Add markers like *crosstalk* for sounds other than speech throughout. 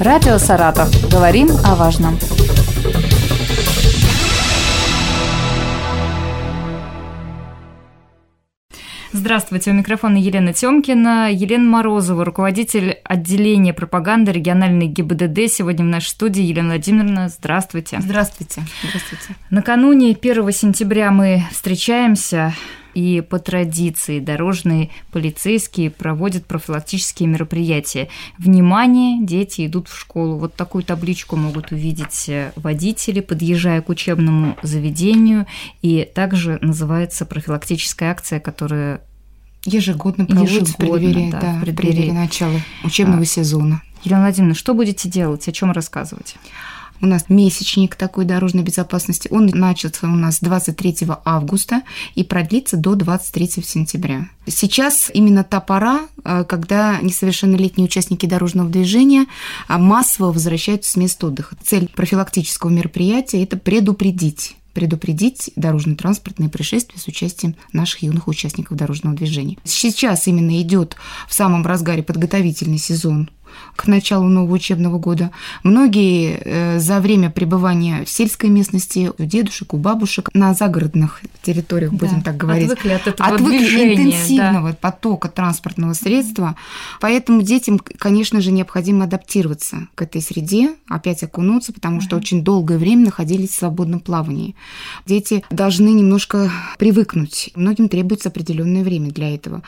Радио «Саратов». Говорим о важном. Здравствуйте, у микрофона Елена Тёмкина. Елена Морозова, руководитель отделения пропаганды региональной ГИБДД. Сегодня в нашей студии Елена Владимировна. Здравствуйте. Здравствуйте. Здравствуйте. Накануне 1 сентября мы встречаемся и по традиции дорожные полицейские проводят профилактические мероприятия. Внимание, дети идут в школу. Вот такую табличку могут увидеть э, водители, подъезжая к учебному заведению. И также называется профилактическая акция, которая Ежегодно проводится ежегодно, в преддверии, да, да, в преддверии, преддверии начала учебного а, сезона. Елена Владимировна, что будете делать, о чем рассказывать? У нас месячник такой дорожной безопасности. Он начался у нас 23 августа и продлится до 23 сентября. Сейчас именно та пора, э, когда несовершеннолетние участники дорожного движения а, массово возвращаются с мест отдыха. Цель профилактического мероприятия – это предупредить предупредить дорожно-транспортные происшествия с участием наших юных участников дорожного движения. Сейчас именно идет в самом разгаре подготовительный сезон к началу нового учебного года. Многие э, за время пребывания в сельской местности, у дедушек, у бабушек, на загородных территориях, да, будем так говорить, отвыкли от этого отвыкли движения, интенсивного да. потока транспортного средства. Поэтому детям, конечно же, необходимо адаптироваться к этой среде, опять окунуться, потому что очень долгое время находились в свободном плавании. Дети должны немножко привыкнуть. Многим требуется определенное время для этого.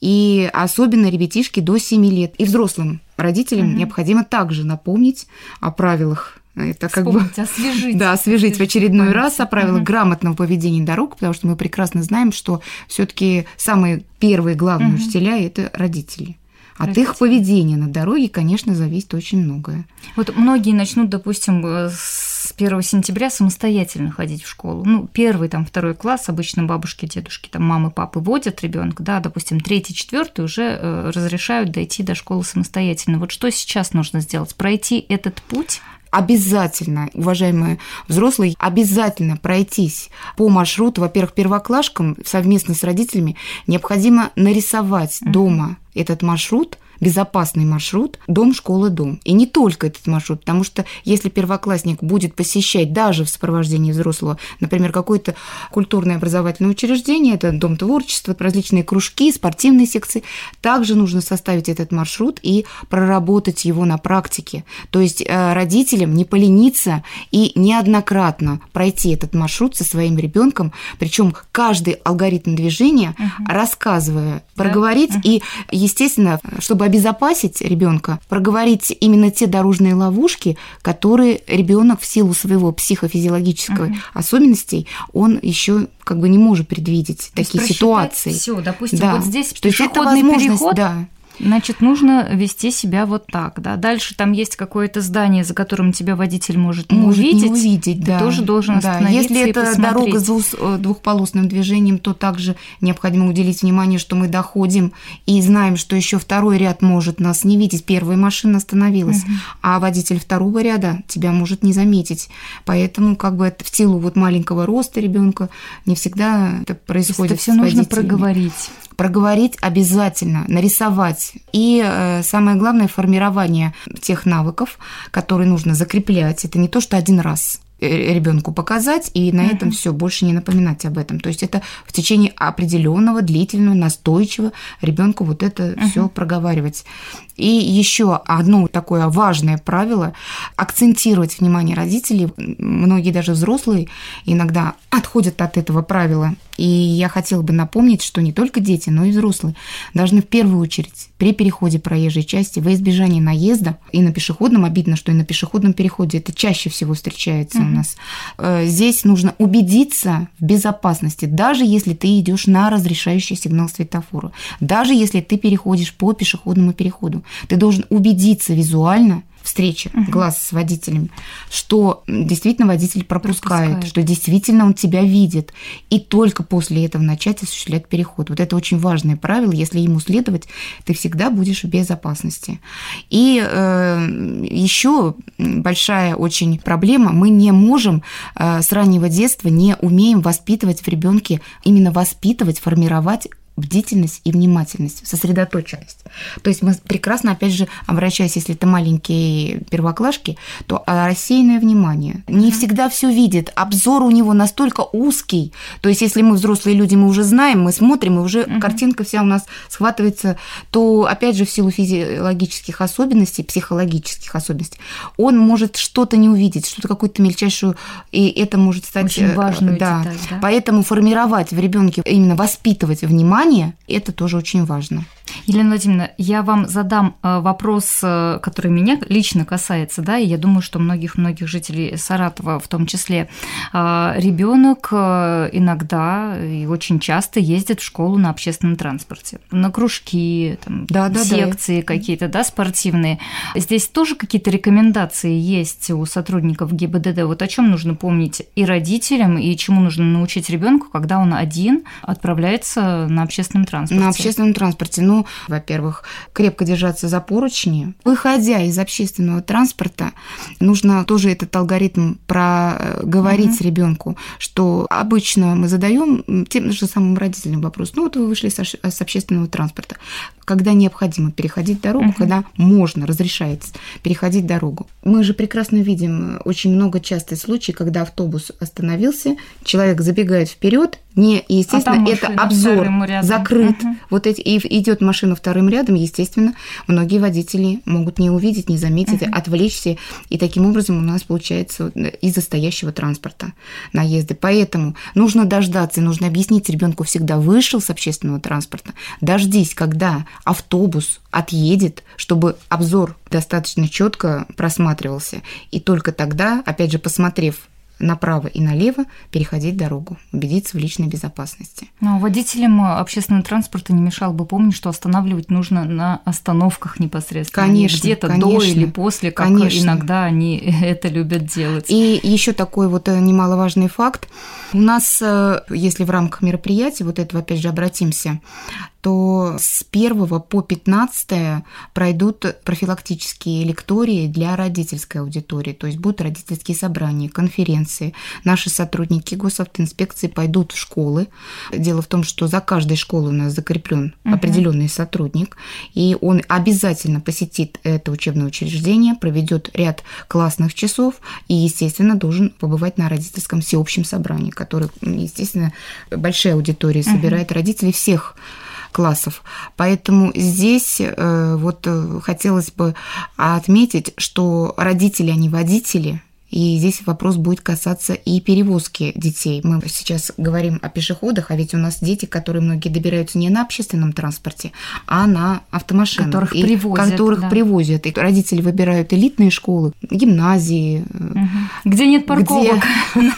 И особенно ребятишки до 7 лет и взрослым родителям угу. необходимо также напомнить о правилах это как Вспомнить, бы освежить. *laughs* Да, освежить в очередной память. раз о правилах угу. грамотного поведения дорог, потому что мы прекрасно знаем, что все-таки самые первые главные угу. учителя это родители. От Родители. их поведения на дороге, конечно, зависит очень многое. Вот многие начнут, допустим, с с 1 сентября самостоятельно ходить в школу. Ну, первый, там, второй класс, обычно бабушки, дедушки, там, мамы, папы водят ребенка, да, допустим, третий, четвертый уже э, разрешают дойти до школы самостоятельно. Вот что сейчас нужно сделать? Пройти этот путь? обязательно, уважаемые взрослые, обязательно пройтись по маршруту. Во-первых, первоклашкам совместно с родителями необходимо нарисовать дома этот маршрут, безопасный маршрут дом, школа, дом. И не только этот маршрут, потому что если первоклассник будет посещать даже в сопровождении взрослого, например, какое-то культурное образовательное учреждение, это дом творчества, различные кружки, спортивные секции, также нужно составить этот маршрут и проработать его на практике. То есть э, родителям не полениться и неоднократно пройти этот маршрут со своим ребенком, причем каждый алгоритм движения угу. рассказывая, проговорить да? и, естественно, чтобы обезопасить ребенка, проговорить именно те дорожные ловушки, которые ребенок в силу своего психофизиологической угу. особенностей, он еще как бы не может предвидеть То такие ситуации. Все, допустим, да. вот здесь То пешеходный переход, да. Значит, нужно вести себя вот так, да. Дальше там есть какое-то здание, за которым тебя водитель может не может увидеть. Не увидеть, да. Ты тоже должен да. остановиться Если и это посмотреть. дорога с э, двухполосным движением, то также необходимо уделить внимание, что мы доходим и знаем, что еще второй ряд может нас не видеть. Первая машина остановилась, угу. а водитель второго ряда тебя может не заметить. Поэтому как бы в силу вот маленького роста ребенка не всегда это происходит. Это все нужно проговорить проговорить обязательно, нарисовать. И э, самое главное формирование тех навыков, которые нужно закреплять. Это не то, что один раз Э, ребенку показать и на uh-huh. этом все больше не напоминать об этом. То есть это в течение определенного, длительного, настойчивого ребенку вот это uh-huh. все проговаривать. И еще одно такое важное правило акцентировать внимание родителей. Многие даже взрослые иногда отходят от этого правила. И я хотела бы напомнить, что не только дети, но и взрослые должны в первую очередь при переходе проезжей части во избежание наезда и на пешеходном, обидно, что и на пешеходном переходе это чаще всего встречается uh-huh нас. Э, здесь нужно убедиться в безопасности, даже если ты идешь на разрешающий сигнал светофора, даже если ты переходишь по пешеходному переходу. Ты должен убедиться визуально, встречи угу. глаз с водителем, что действительно водитель пропускает, пропускает, что действительно он тебя видит, и только после этого начать осуществлять переход. Вот это очень важное правило. Если ему следовать, ты всегда будешь в безопасности. И э, еще большая очень проблема: мы не можем э, с раннего детства не умеем воспитывать в ребенке именно воспитывать, формировать бдительность и внимательность, сосредоточенность. То есть мы прекрасно, опять же, обращаясь, если это маленькие первоклашки, то рассеянное внимание. Не всегда все видит, обзор у него настолько узкий. То есть если мы взрослые люди, мы уже знаем, мы смотрим, и уже uh-huh. картинка вся у нас схватывается, то, опять же, в силу физиологических особенностей, психологических особенностей, он может что-то не увидеть, что-то какую-то мельчайшую, и это может стать... Очень важную да. деталь, да? Поэтому формировать в ребенке, именно воспитывать внимание, это тоже очень важно. Елена Владимировна, я вам задам э, вопрос, э, который меня лично касается, да, и я думаю, что многих-многих жителей Саратова в том числе. Э, Ребенок иногда и очень часто ездит в школу на общественном транспорте, на кружки, там, да, да, секции да. какие-то, да, спортивные. Здесь тоже какие-то рекомендации есть у сотрудников ГИБДД. Вот о чем нужно помнить и родителям, и чему нужно научить ребенку, когда он один отправляется на общественном транспорте. На общественном транспорте. Ну, во-первых, крепко держаться за поручни. Выходя из общественного транспорта, нужно тоже этот алгоритм проговорить угу. ребенку, что обычно мы задаем тем же самым родителям вопрос. Ну вот вы вышли с общественного транспорта когда необходимо переходить дорогу, угу. когда можно, разрешается переходить дорогу. Мы же прекрасно видим очень много частых случаев, когда автобус остановился, человек забегает вперед, не, естественно, а это обзор закрыт. Угу. Вот эти, и идет машина вторым рядом, естественно, многие водители могут не увидеть, не заметить, угу. отвлечься, и таким образом у нас получается из-за стоящего транспорта наезды. Поэтому нужно дождаться, нужно объяснить ребенку всегда вышел с общественного транспорта, дождись, когда автобус отъедет, чтобы обзор достаточно четко просматривался. И только тогда, опять же, посмотрев направо и налево переходить дорогу, убедиться в личной безопасности. Но водителям общественного транспорта не мешало бы помнить, что останавливать нужно на остановках непосредственно. Конечно. Где-то до или после, как конечно. иногда они *laughs* это любят делать. И еще такой вот э, немаловажный факт. У нас, э, если в рамках мероприятия, вот этого опять же обратимся, то с 1 по 15 пройдут профилактические лектории для родительской аудитории, то есть будут родительские собрания, конференции. Наши сотрудники госавтоинспекции пойдут в школы. Дело в том, что за каждой школой у нас закреплен угу. определенный сотрудник, и он обязательно посетит это учебное учреждение, проведет ряд классных часов и, естественно, должен побывать на родительском всеобщем собрании, которое, естественно, большая аудитория собирает угу. родителей всех классов. Поэтому здесь э, вот э, хотелось бы отметить, что родители, они водители – и здесь вопрос будет касаться и перевозки детей. Мы сейчас говорим о пешеходах, а ведь у нас дети, которые многие добираются не на общественном транспорте, а на автомашинах. Которых и привозят. Которых да. привозят. И родители выбирают элитные школы, гимназии. Угу. Где нет парковок. *laughs*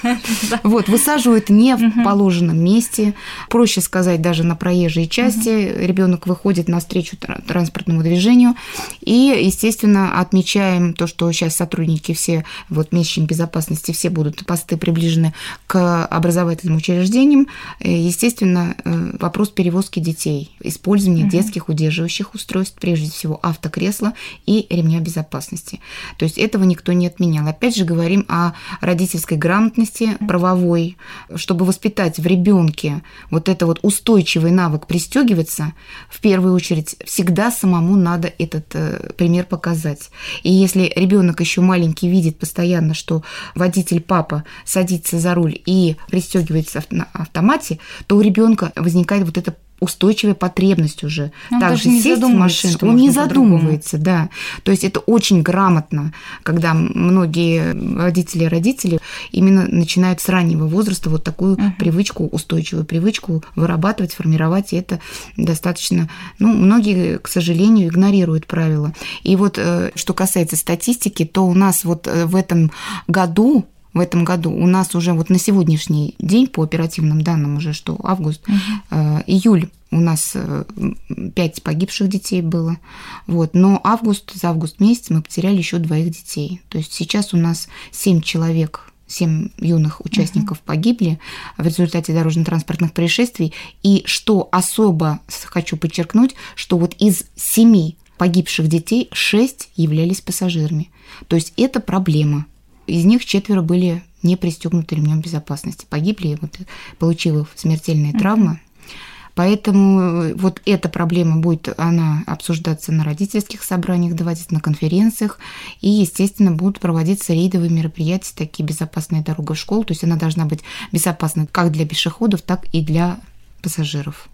Вот, высаживают не в положенном месте. Проще сказать, даже на проезжей части. Ребенок выходит навстречу транспортному движению. И, естественно, отмечаем то, что сейчас сотрудники все вот служащим безопасности все будут посты приближены к образовательным учреждениям. Э, естественно, э, вопрос перевозки детей, использование угу. детских удерживающих устройств, прежде всего автокресла и ремня безопасности. То есть этого никто не отменял. Опять же, говорим о родительской грамотности правовой, чтобы воспитать в ребенке вот это вот устойчивый навык пристегиваться, в первую очередь всегда самому надо этот э, пример показать. И если ребенок еще маленький видит постоянно, что водитель папа садится за руль и пристегивается на автомате, то у ребенка возникает вот это устойчивая потребность уже. Он Также сесть в машину, он не задумывается, да. То есть это очень грамотно, когда многие водители и родители именно начинают с раннего возраста вот такую uh-huh. привычку, устойчивую привычку вырабатывать, формировать, и это достаточно, ну, многие, к сожалению, игнорируют правила. И вот э, что касается статистики, то у нас вот э, в этом году в этом году. У нас уже вот на сегодняшний день, по оперативным данным уже, что август, угу. э, июль у нас э, пять погибших детей было. Вот. Но август, за август месяц мы потеряли еще двоих детей. То есть сейчас у нас семь человек семь юных участников uh погибли в результате дорожно-транспортных происшествий. И что особо хочу подчеркнуть, что вот из семи погибших детей шесть являлись пассажирами. То есть это проблема. Из них четверо были не пристегнуты ремнем безопасности. Погибли, вот, получив смертельные травмы. Поэтому э, вот эта проблема будет, она обсуждаться на родительских собраниях, доводиться на конференциях, и, естественно, будут проводиться рейдовые мероприятия, такие «Безопасная дорога в школу», то есть она должна быть безопасна как для пешеходов, так и для пассажиров.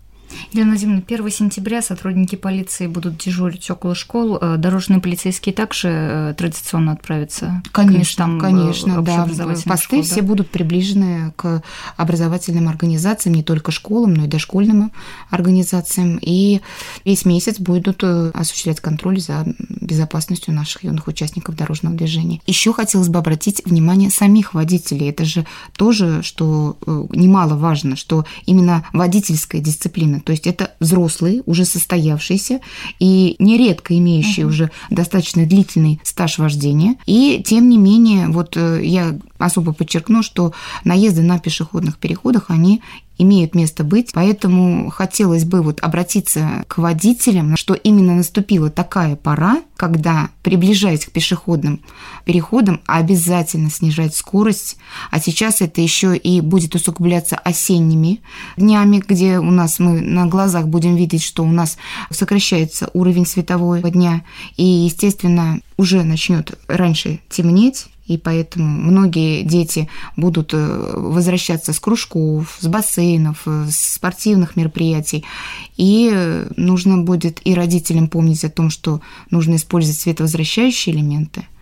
Елена Владимировна, 1 сентября сотрудники полиции будут дежурить около школ. Э, дорожные полицейские также э, традиционно отправятся конечно, к местам э, Конечно, да. Посты школ, все да? будут приближены к образовательным организациям, не только школам, но и дошкольным организациям. И весь месяц будут осуществлять контроль за безопасностью наших юных участников дорожного движения. Еще хотелось бы обратить внимание самих водителей. Это же тоже, что немаловажно, что именно водительская дисциплина то есть это взрослые, уже состоявшиеся и нередко имеющие uh-huh. уже достаточно длительный стаж вождения. И тем не менее, вот э, я особо подчеркну, что наезды на пешеходных переходах, они имеют место быть. Поэтому хотелось бы вот обратиться к водителям, что именно наступила такая пора, когда, приближаясь к пешеходным переходам, обязательно снижать скорость. А сейчас это еще и будет усугубляться осенними днями, где у нас мы на глазах будем видеть, что у нас сокращается уровень светового дня. И, естественно, уже начнет раньше темнеть, и поэтому многие дети будут э, возвращаться с кружков, с бассейнов, э, с спортивных мероприятий, и э, нужно будет и родителям помнить о том, что нужно использовать световозвращающие элементы –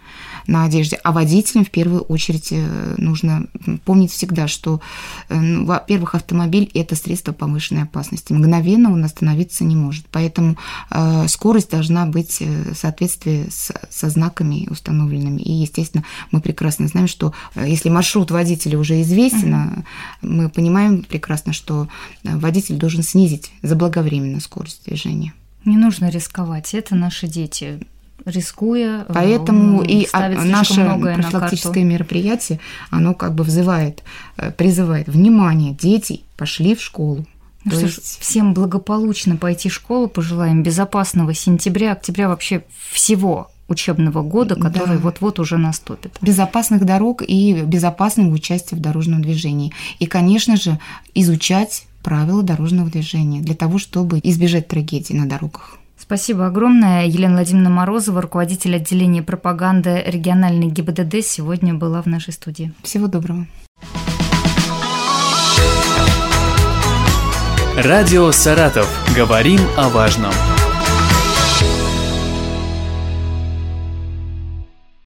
на одежде. А водителям в первую очередь э, нужно помнить всегда, что, э, ну, во-первых, автомобиль – это средство повышенной опасности. Мгновенно он остановиться не может. Поэтому э, скорость должна быть в соответствии с, со знаками установленными. И, естественно, мы прекрасно знаем, что если маршрут водителя уже известен, mm-hmm. мы понимаем прекрасно, что водитель должен снизить заблаговременно скорость движения. Не нужно рисковать, это наши дети рискуя. Э, Поэтому и наше профилактическое на мероприятие, оно как бы взывает, э, призывает внимание, дети пошли в школу. Ну То что есть... ж, всем благополучно пойти в школу, пожелаем безопасного сентября, октября вообще всего учебного года, который да. вот-вот уже наступит. Безопасных дорог и безопасного участия в дорожном движении. И, конечно же, изучать правила дорожного движения для того, чтобы избежать трагедий на дорогах. Спасибо огромное. Елена Владимировна Морозова, руководитель отделения пропаганды региональной ГИБДД, сегодня была в нашей студии. Всего доброго. Радио «Саратов». Говорим о важном.